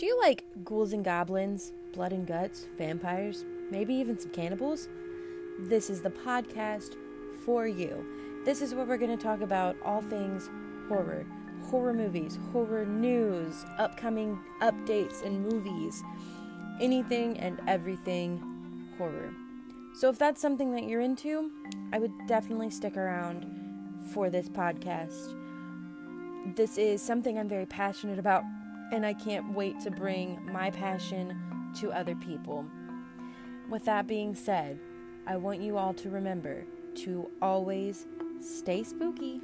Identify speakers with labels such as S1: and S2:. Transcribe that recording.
S1: Do you like ghouls and goblins, blood and guts, vampires, maybe even some cannibals? This is the podcast for you. This is where we're going to talk about all things horror, horror movies, horror news, upcoming updates and movies, anything and everything horror. So if that's something that you're into, I would definitely stick around for this podcast. This is something I'm very passionate about, and I can't wait to bring my passion to other people. With that being said, I want you all to remember to always stay spooky.